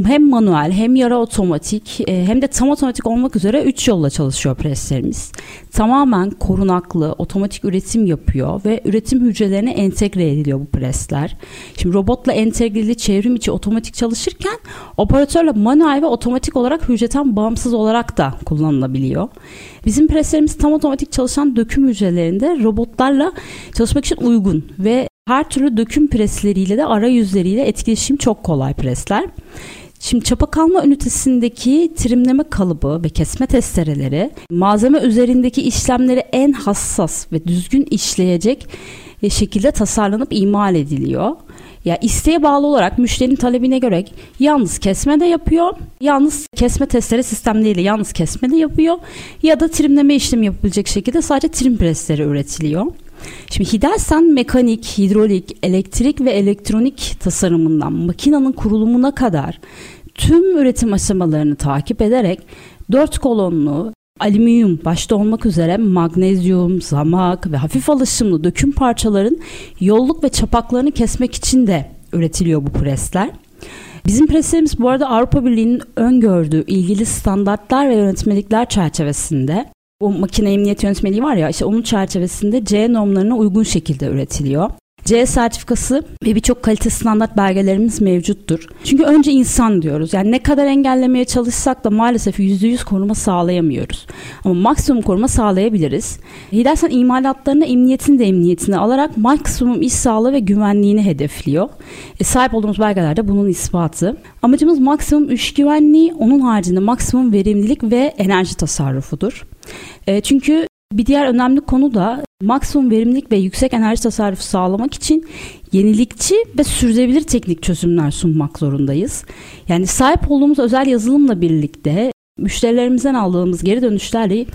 S3: Hem manuel hem yarı otomatik e, hem de tam otomatik olmak üzere 3 yolla çalışıyor preslerimiz. Tamamen korunaklı, otomatik üretim yapıyor ve üretim hücrelerine entegre ediliyor bu presler. Şimdi robotla entegreli çevrim içi otomatik çalışırken operatörle manuel ve otomatik olarak hücreten bağımsız olarak da kullanılabiliyor. Bizim preslerimiz tam otomatik çalışan döküm hücrelerinde robotlarla çalışmak için uygun ve her türlü döküm presleriyle de arayüzleriyle etkileşim çok kolay presler. Şimdi çapa kalma ünitesindeki trimleme kalıbı ve kesme testereleri malzeme üzerindeki işlemleri en hassas ve düzgün işleyecek şekilde tasarlanıp imal ediliyor. Ya isteğe bağlı olarak müşterinin talebine göre yalnız kesme de yapıyor. Yalnız kesme testere sistemleriyle yalnız kesme de yapıyor. Ya da trimleme işlemi yapabilecek şekilde sadece trim presleri üretiliyor. Şimdi Hidelsen mekanik, hidrolik, elektrik ve elektronik tasarımından makinenin kurulumuna kadar tüm üretim aşamalarını takip ederek dört kolonlu alüminyum başta olmak üzere magnezyum, zamak ve hafif alışımlı döküm parçaların yolluk ve çapaklarını kesmek için de üretiliyor bu presler. Bizim preslerimiz bu arada Avrupa Birliği'nin öngördüğü ilgili standartlar ve yönetmelikler çerçevesinde o makine emniyet yönetmeliği var ya işte onun çerçevesinde C normlarına uygun şekilde üretiliyor. C sertifikası ve birçok kalite standart belgelerimiz mevcuttur. Çünkü önce insan diyoruz. Yani ne kadar engellemeye çalışsak da maalesef %100 koruma sağlayamıyoruz. Ama maksimum koruma sağlayabiliriz. Hidersen imalatlarına emniyetin de emniyetini alarak maksimum iş sağlığı ve güvenliğini hedefliyor. E, sahip olduğumuz belgelerde bunun ispatı. Amacımız maksimum iş güvenliği, onun haricinde maksimum verimlilik ve enerji tasarrufudur. E, çünkü bir diğer önemli konu da maksimum verimlilik ve yüksek enerji tasarrufu sağlamak için yenilikçi ve sürdürülebilir teknik çözümler sunmak zorundayız. Yani sahip olduğumuz özel yazılımla birlikte müşterilerimizden aldığımız geri dönüşlerle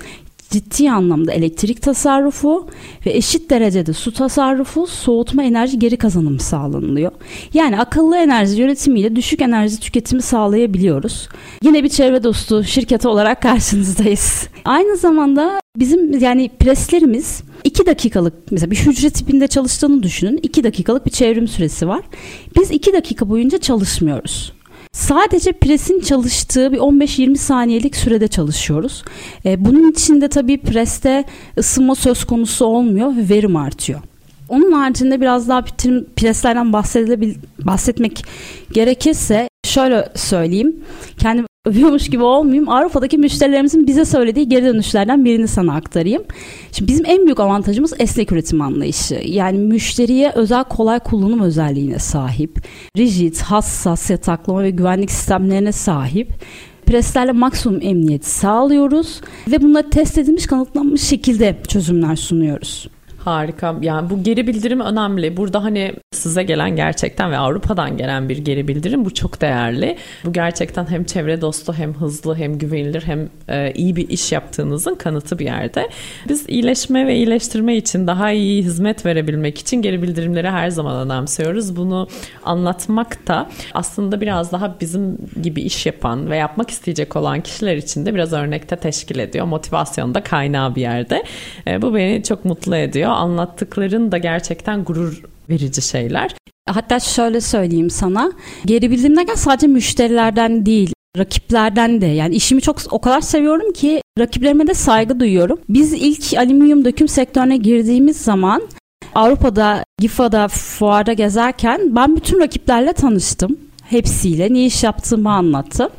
S3: ciddi anlamda elektrik tasarrufu ve eşit derecede su tasarrufu, soğutma enerji geri kazanımı sağlanılıyor. Yani akıllı enerji yönetimiyle düşük enerji tüketimi sağlayabiliyoruz. Yine bir çevre dostu şirketi olarak *laughs* karşınızdayız. Aynı zamanda bizim yani preslerimiz 2 dakikalık mesela bir hücre tipinde çalıştığını düşünün. 2 dakikalık bir çevrim süresi var. Biz 2 dakika boyunca çalışmıyoruz. Sadece presin çalıştığı bir 15-20 saniyelik sürede çalışıyoruz. E, bunun içinde tabii preste ısınma söz konusu olmuyor ve verim artıyor. Onun haricinde biraz daha preslerden bahsetmek gerekirse şöyle söyleyeyim. Kendim övüyormuş gibi olmayayım. Avrupa'daki müşterilerimizin bize söylediği geri dönüşlerden birini sana aktarayım. Şimdi bizim en büyük avantajımız esnek üretim anlayışı. Yani müşteriye özel kolay kullanım özelliğine sahip. Rigid, hassas yataklama ve güvenlik sistemlerine sahip preslerle maksimum emniyeti sağlıyoruz ve bunları test edilmiş kanıtlanmış şekilde çözümler sunuyoruz.
S2: Harika. Yani bu geri bildirim önemli. Burada hani size gelen gerçekten ve Avrupa'dan gelen bir geri bildirim bu çok değerli. Bu gerçekten hem çevre dostu hem hızlı hem güvenilir hem e, iyi bir iş yaptığınızın kanıtı bir yerde. Biz iyileşme ve iyileştirme için daha iyi hizmet verebilmek için geri bildirimleri her zaman önemsiyoruz. Bunu anlatmak da aslında biraz daha bizim gibi iş yapan ve yapmak isteyecek olan kişiler için de biraz örnekte teşkil ediyor. Motivasyon da kaynağı bir yerde. E, bu beni çok mutlu ediyor. Anlattıkların da gerçekten gurur verici şeyler.
S3: Hatta şöyle söyleyeyim sana. Geri bildirimler sadece müşterilerden değil, rakiplerden de yani işimi çok o kadar seviyorum ki rakiplerime de saygı duyuyorum. Biz ilk alüminyum döküm sektörüne girdiğimiz zaman Avrupa'da, GIFA'da, fuarda gezerken ben bütün rakiplerle tanıştım. Hepsiyle ne iş yaptığımı anlattım.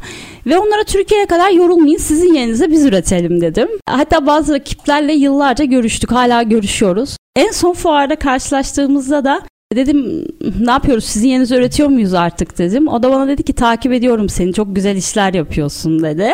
S3: Ve onlara Türkiye'ye kadar yorulmayın sizin yerinize biz üretelim dedim. Hatta bazı rakiplerle yıllarca görüştük hala görüşüyoruz. En son fuarda karşılaştığımızda da dedim ne yapıyoruz sizin yerinize üretiyor muyuz artık dedim. O da bana dedi ki takip ediyorum seni çok güzel işler yapıyorsun dedi.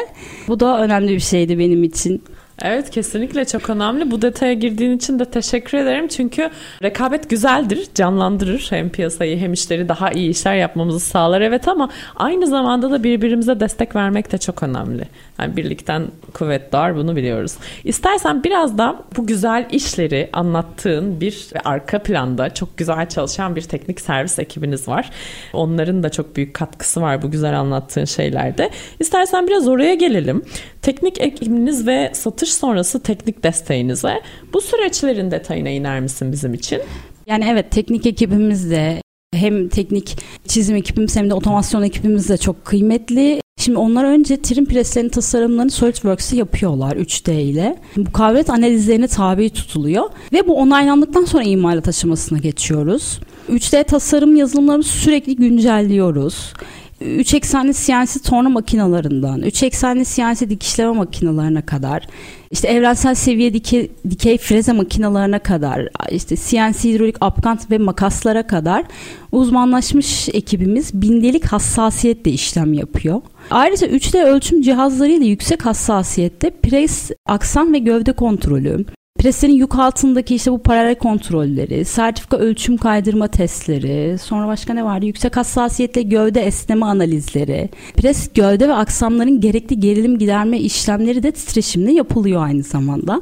S3: Bu da önemli bir şeydi benim için.
S2: Evet kesinlikle çok önemli. Bu detaya girdiğin için de teşekkür ederim. Çünkü rekabet güzeldir, canlandırır. Hem piyasayı hem işleri daha iyi işler yapmamızı sağlar evet ama aynı zamanda da birbirimize destek vermek de çok önemli. Yani birlikten kuvvet doğar bunu biliyoruz. İstersen biraz da bu güzel işleri anlattığın bir arka planda çok güzel çalışan bir teknik servis ekibiniz var. Onların da çok büyük katkısı var bu güzel anlattığın şeylerde. İstersen biraz oraya gelelim. Teknik ekibiniz ve satış sonrası teknik desteğinize bu süreçlerin detayına iner misin bizim için?
S3: Yani evet teknik ekibimiz de hem teknik çizim ekibimiz hem de otomasyon ekibimiz de çok kıymetli. Şimdi onlar önce trim preslerin tasarımlarını SolidWorks'ı yapıyorlar 3D ile. Mukavemet analizlerine tabi tutuluyor ve bu onaylandıktan sonra imalat aşamasına geçiyoruz. 3D tasarım yazılımlarımızı sürekli güncelliyoruz. 3 eksenli CNC torna makinalarından, 3 eksenli CNC dikişleme makinalarına kadar, işte evrensel seviye dike, dikey freze makinalarına kadar, işte CNC hidrolik apkant ve makaslara kadar uzmanlaşmış ekibimiz bindelik hassasiyetle işlem yapıyor. Ayrıca 3D ölçüm cihazlarıyla yüksek hassasiyette pres, aksan ve gövde kontrolü, Preslerin yük altındaki işte bu paralel kontrolleri, sertifika ölçüm kaydırma testleri, sonra başka ne vardı? Yüksek hassasiyetle gövde esneme analizleri, pres gövde ve aksamların gerekli gerilim giderme işlemleri de titreşimle yapılıyor aynı zamanda.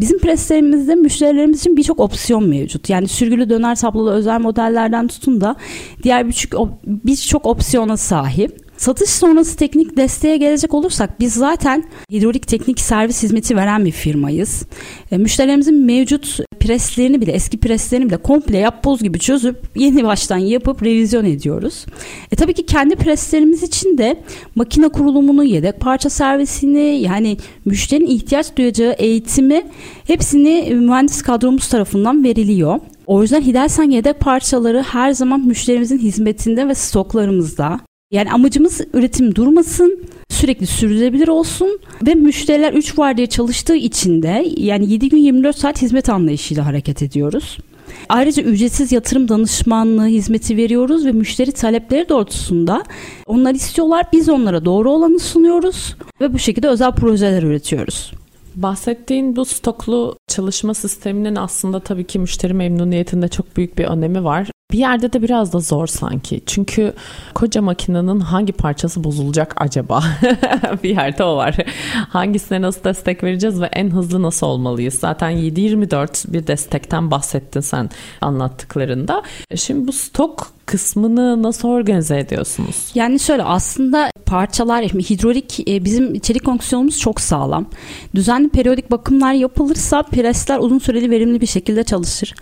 S3: Bizim preslerimizde müşterilerimiz için birçok opsiyon mevcut. Yani sürgülü döner tablolu özel modellerden tutun da diğer birçok birçok opsiyona sahip. Satış sonrası teknik desteğe gelecek olursak biz zaten hidrolik teknik servis hizmeti veren bir firmayız. E, müşterilerimizin mevcut preslerini bile eski preslerini bile komple yapboz gibi çözüp yeni baştan yapıp revizyon ediyoruz. E tabii ki kendi preslerimiz için de makine kurulumunu, yedek parça servisini yani müşterinin ihtiyaç duyacağı eğitimi hepsini mühendis kadromuz tarafından veriliyor. O yüzden Hidelsan yedek parçaları her zaman müşterimizin hizmetinde ve stoklarımızda. Yani amacımız üretim durmasın, sürekli sürdürülebilir olsun ve müşteriler 3 vardiya çalıştığı için de yani 7 gün 24 saat hizmet anlayışıyla hareket ediyoruz. Ayrıca ücretsiz yatırım danışmanlığı hizmeti veriyoruz ve müşteri talepleri doğrultusunda onlar istiyorlar biz onlara doğru olanı sunuyoruz ve bu şekilde özel projeler üretiyoruz.
S2: Bahsettiğin bu stoklu çalışma sisteminin aslında tabii ki müşteri memnuniyetinde çok büyük bir önemi var. Bir yerde de biraz da zor sanki. Çünkü koca makinenin hangi parçası bozulacak acaba? *laughs* bir yerde o var. Hangisine nasıl destek vereceğiz ve en hızlı nasıl olmalıyız? Zaten 7-24 bir destekten bahsettin sen anlattıklarında. Şimdi bu stok kısmını nasıl organize ediyorsunuz?
S3: Yani şöyle aslında parçalar hidrolik e, bizim çelik konksiyonumuz çok sağlam. Düzenli periyodik bakımlar yapılırsa presler uzun süreli verimli bir şekilde çalışır.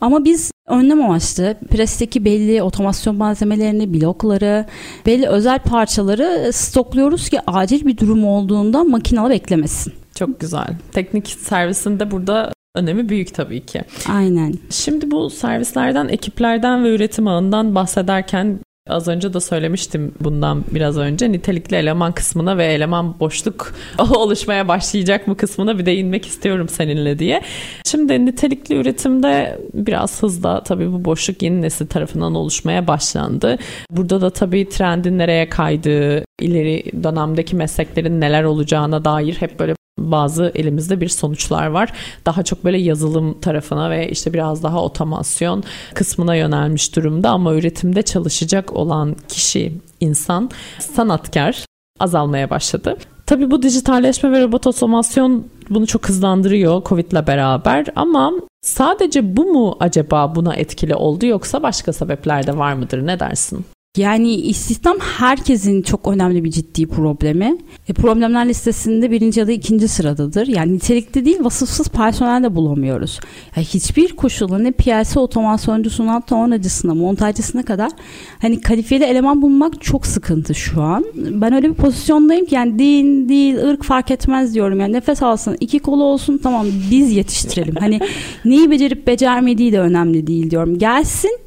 S3: Ama biz önlem amaçlı presteki belli otomasyon malzemelerini, blokları, belli özel parçaları stokluyoruz ki acil bir durum olduğunda makinalı beklemesin.
S2: Çok güzel. Teknik servisinde burada önemi büyük tabii ki.
S3: Aynen.
S2: Şimdi bu servislerden, ekiplerden ve üretim ağından bahsederken Az önce de söylemiştim bundan biraz önce nitelikli eleman kısmına ve eleman boşluk *laughs* oluşmaya başlayacak mı kısmına bir değinmek istiyorum seninle diye. Şimdi nitelikli üretimde biraz hızla tabii bu boşluk yeni nesil tarafından oluşmaya başlandı. Burada da tabii trendin nereye kaydığı, ileri dönemdeki mesleklerin neler olacağına dair hep böyle bazı elimizde bir sonuçlar var. Daha çok böyle yazılım tarafına ve işte biraz daha otomasyon kısmına yönelmiş durumda ama üretimde çalışacak olan kişi, insan, sanatkar azalmaya başladı. Tabii bu dijitalleşme ve robot otomasyon bunu çok hızlandırıyor Covid'le beraber ama sadece bu mu acaba buna etkili oldu yoksa başka sebepler de var mıdır ne dersin?
S3: Yani istihdam herkesin çok önemli bir ciddi problemi. E, problemler listesinde birinci ya da ikinci sıradadır. Yani nitelikli değil vasıfsız personel de bulamıyoruz. Yani hiçbir koşulda ne PLC otomasyoncusuna tornacısına montajcısına kadar hani kalifiyeli eleman bulmak çok sıkıntı şu an. Ben öyle bir pozisyondayım ki yani din, değil, ırk fark etmez diyorum. Yani nefes alsın, iki kolu olsun tamam biz yetiştirelim. Hani neyi becerip becermediği de önemli değil diyorum. Gelsin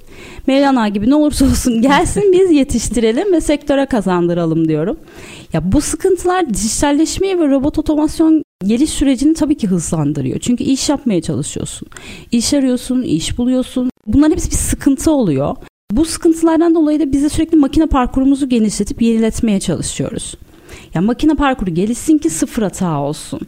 S3: Mevlana gibi ne olursa olsun gelsin biz yetiştirelim ve sektöre kazandıralım diyorum. Ya bu sıkıntılar dijitalleşmeyi ve robot otomasyon geliş sürecini tabii ki hızlandırıyor. Çünkü iş yapmaya çalışıyorsun. İş arıyorsun, iş buluyorsun. Bunların hepsi bir sıkıntı oluyor. Bu sıkıntılardan dolayı da biz de sürekli makine parkurumuzu genişletip yeniletmeye çalışıyoruz. Ya makine parkuru gelişsin ki sıfır hata olsun.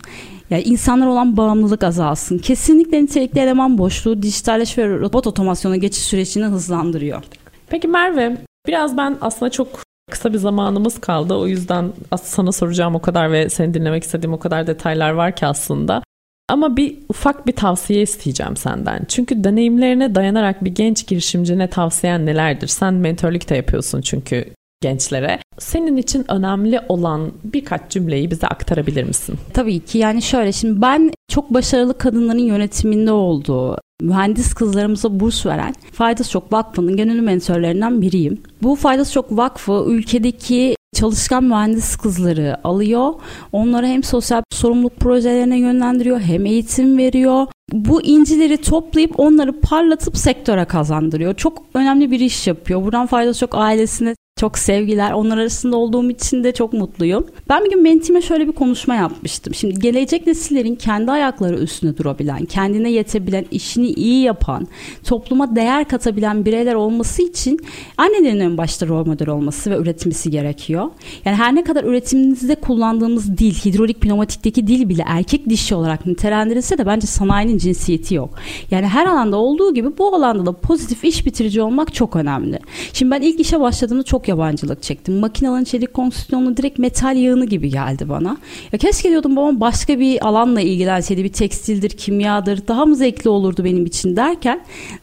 S3: Yani insanlar olan bağımlılık azalsın. Kesinlikle nitelikli eleman boşluğu dijitalleşme ve robot otomasyona geçiş sürecini hızlandırıyor.
S2: Peki Merve, biraz ben aslında çok kısa bir zamanımız kaldı. O yüzden sana soracağım o kadar ve seni dinlemek istediğim o kadar detaylar var ki aslında. Ama bir ufak bir tavsiye isteyeceğim senden. Çünkü deneyimlerine dayanarak bir genç girişimcine tavsiyen nelerdir? Sen mentörlük de yapıyorsun çünkü gençlere. Senin için önemli olan birkaç cümleyi bize aktarabilir misin?
S3: Tabii ki yani şöyle şimdi ben çok başarılı kadınların yönetiminde olduğu mühendis kızlarımıza burs veren Faydası Çok Vakfı'nın gönüllü mentörlerinden biriyim. Bu Faydası Çok Vakfı ülkedeki çalışkan mühendis kızları alıyor. Onlara hem sosyal sorumluluk projelerine yönlendiriyor hem eğitim veriyor. Bu incileri toplayıp onları parlatıp sektöre kazandırıyor. Çok önemli bir iş yapıyor. Buradan faydası çok ailesine çok sevgiler. Onlar arasında olduğum için de çok mutluyum. Ben bir gün mentime şöyle bir konuşma yapmıştım. Şimdi gelecek nesillerin kendi ayakları üstünde durabilen, kendine yetebilen, işini iyi yapan, topluma değer katabilen bireyler olması için annelerin en başta rol model olması ve üretmesi gerekiyor. Yani her ne kadar üretimimizde kullandığımız dil, hidrolik pneumatikteki dil bile erkek dişi olarak nitelendirilse de bence sanayinin cinsiyeti yok. Yani her alanda olduğu gibi bu alanda da pozitif iş bitirici olmak çok önemli. Şimdi ben ilk işe başladığımda çok yabancılık çektim. Makinaların çelik konstrüksiyonu direkt metal yığını gibi geldi bana. Ya keşke diyordum babam başka bir alanla ilgilenseydi. Bir tekstildir, kimyadır. Daha mı zevkli olurdu benim için derken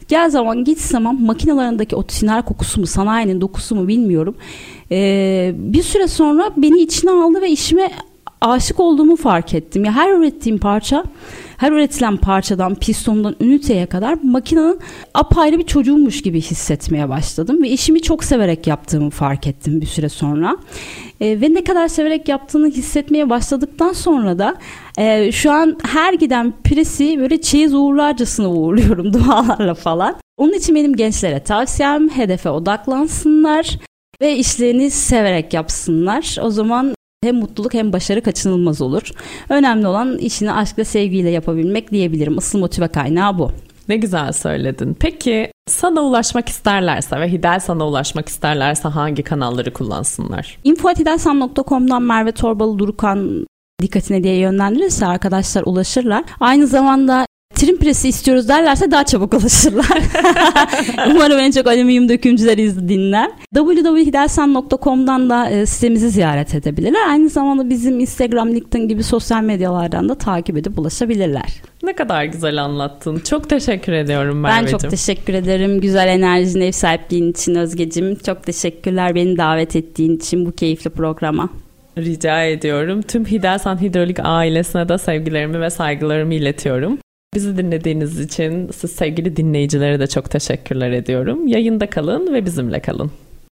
S3: gel zaman git zaman makinalarındaki o tiner kokusu mu, sanayinin dokusu mu bilmiyorum. Ee, bir süre sonra beni içine aldı ve işime aşık olduğumu fark ettim. Ya her ürettiğim parça her üretilen parçadan, pistondan üniteye kadar makinenin apayrı bir çocuğummuş gibi hissetmeye başladım. Ve işimi çok severek yaptığımı fark ettim bir süre sonra. E, ve ne kadar severek yaptığını hissetmeye başladıktan sonra da e, şu an her giden presi böyle çeyiz uğurlarcasına uğurluyorum *laughs* dualarla falan. Onun için benim gençlere tavsiyem hedefe odaklansınlar ve işlerini severek yapsınlar. O zaman hem mutluluk hem başarı kaçınılmaz olur. Önemli olan işini aşkla sevgiyle yapabilmek diyebilirim. Asıl motive kaynağı bu.
S2: Ne güzel söyledin. Peki sana ulaşmak isterlerse ve Hidel sana ulaşmak isterlerse hangi kanalları kullansınlar?
S3: info.hidelsan.com'dan Merve Torbalı Durukan dikkatine diye yönlendirirse arkadaşlar ulaşırlar. Aynı zamanda trim presi istiyoruz derlerse daha çabuk ulaşırlar. *laughs* Umarım en çok alüminyum dökümcüleri dinler. www.hidelsan.com'dan da e, sitemizi ziyaret edebilirler. Aynı zamanda bizim Instagram, LinkedIn gibi sosyal medyalardan da takip edip ulaşabilirler.
S2: Ne kadar güzel anlattın. Çok teşekkür ediyorum Merveciğim.
S3: Ben çok teşekkür ederim. Güzel enerjin, ev sahipliğin için Özgeciğim. Çok teşekkürler beni davet ettiğin için bu keyifli programa.
S2: Rica ediyorum. Tüm Hidelsan Hidrolik ailesine de sevgilerimi ve saygılarımı iletiyorum. Bizi dinlediğiniz için siz sevgili dinleyicilere de çok teşekkürler ediyorum. Yayında kalın ve bizimle kalın.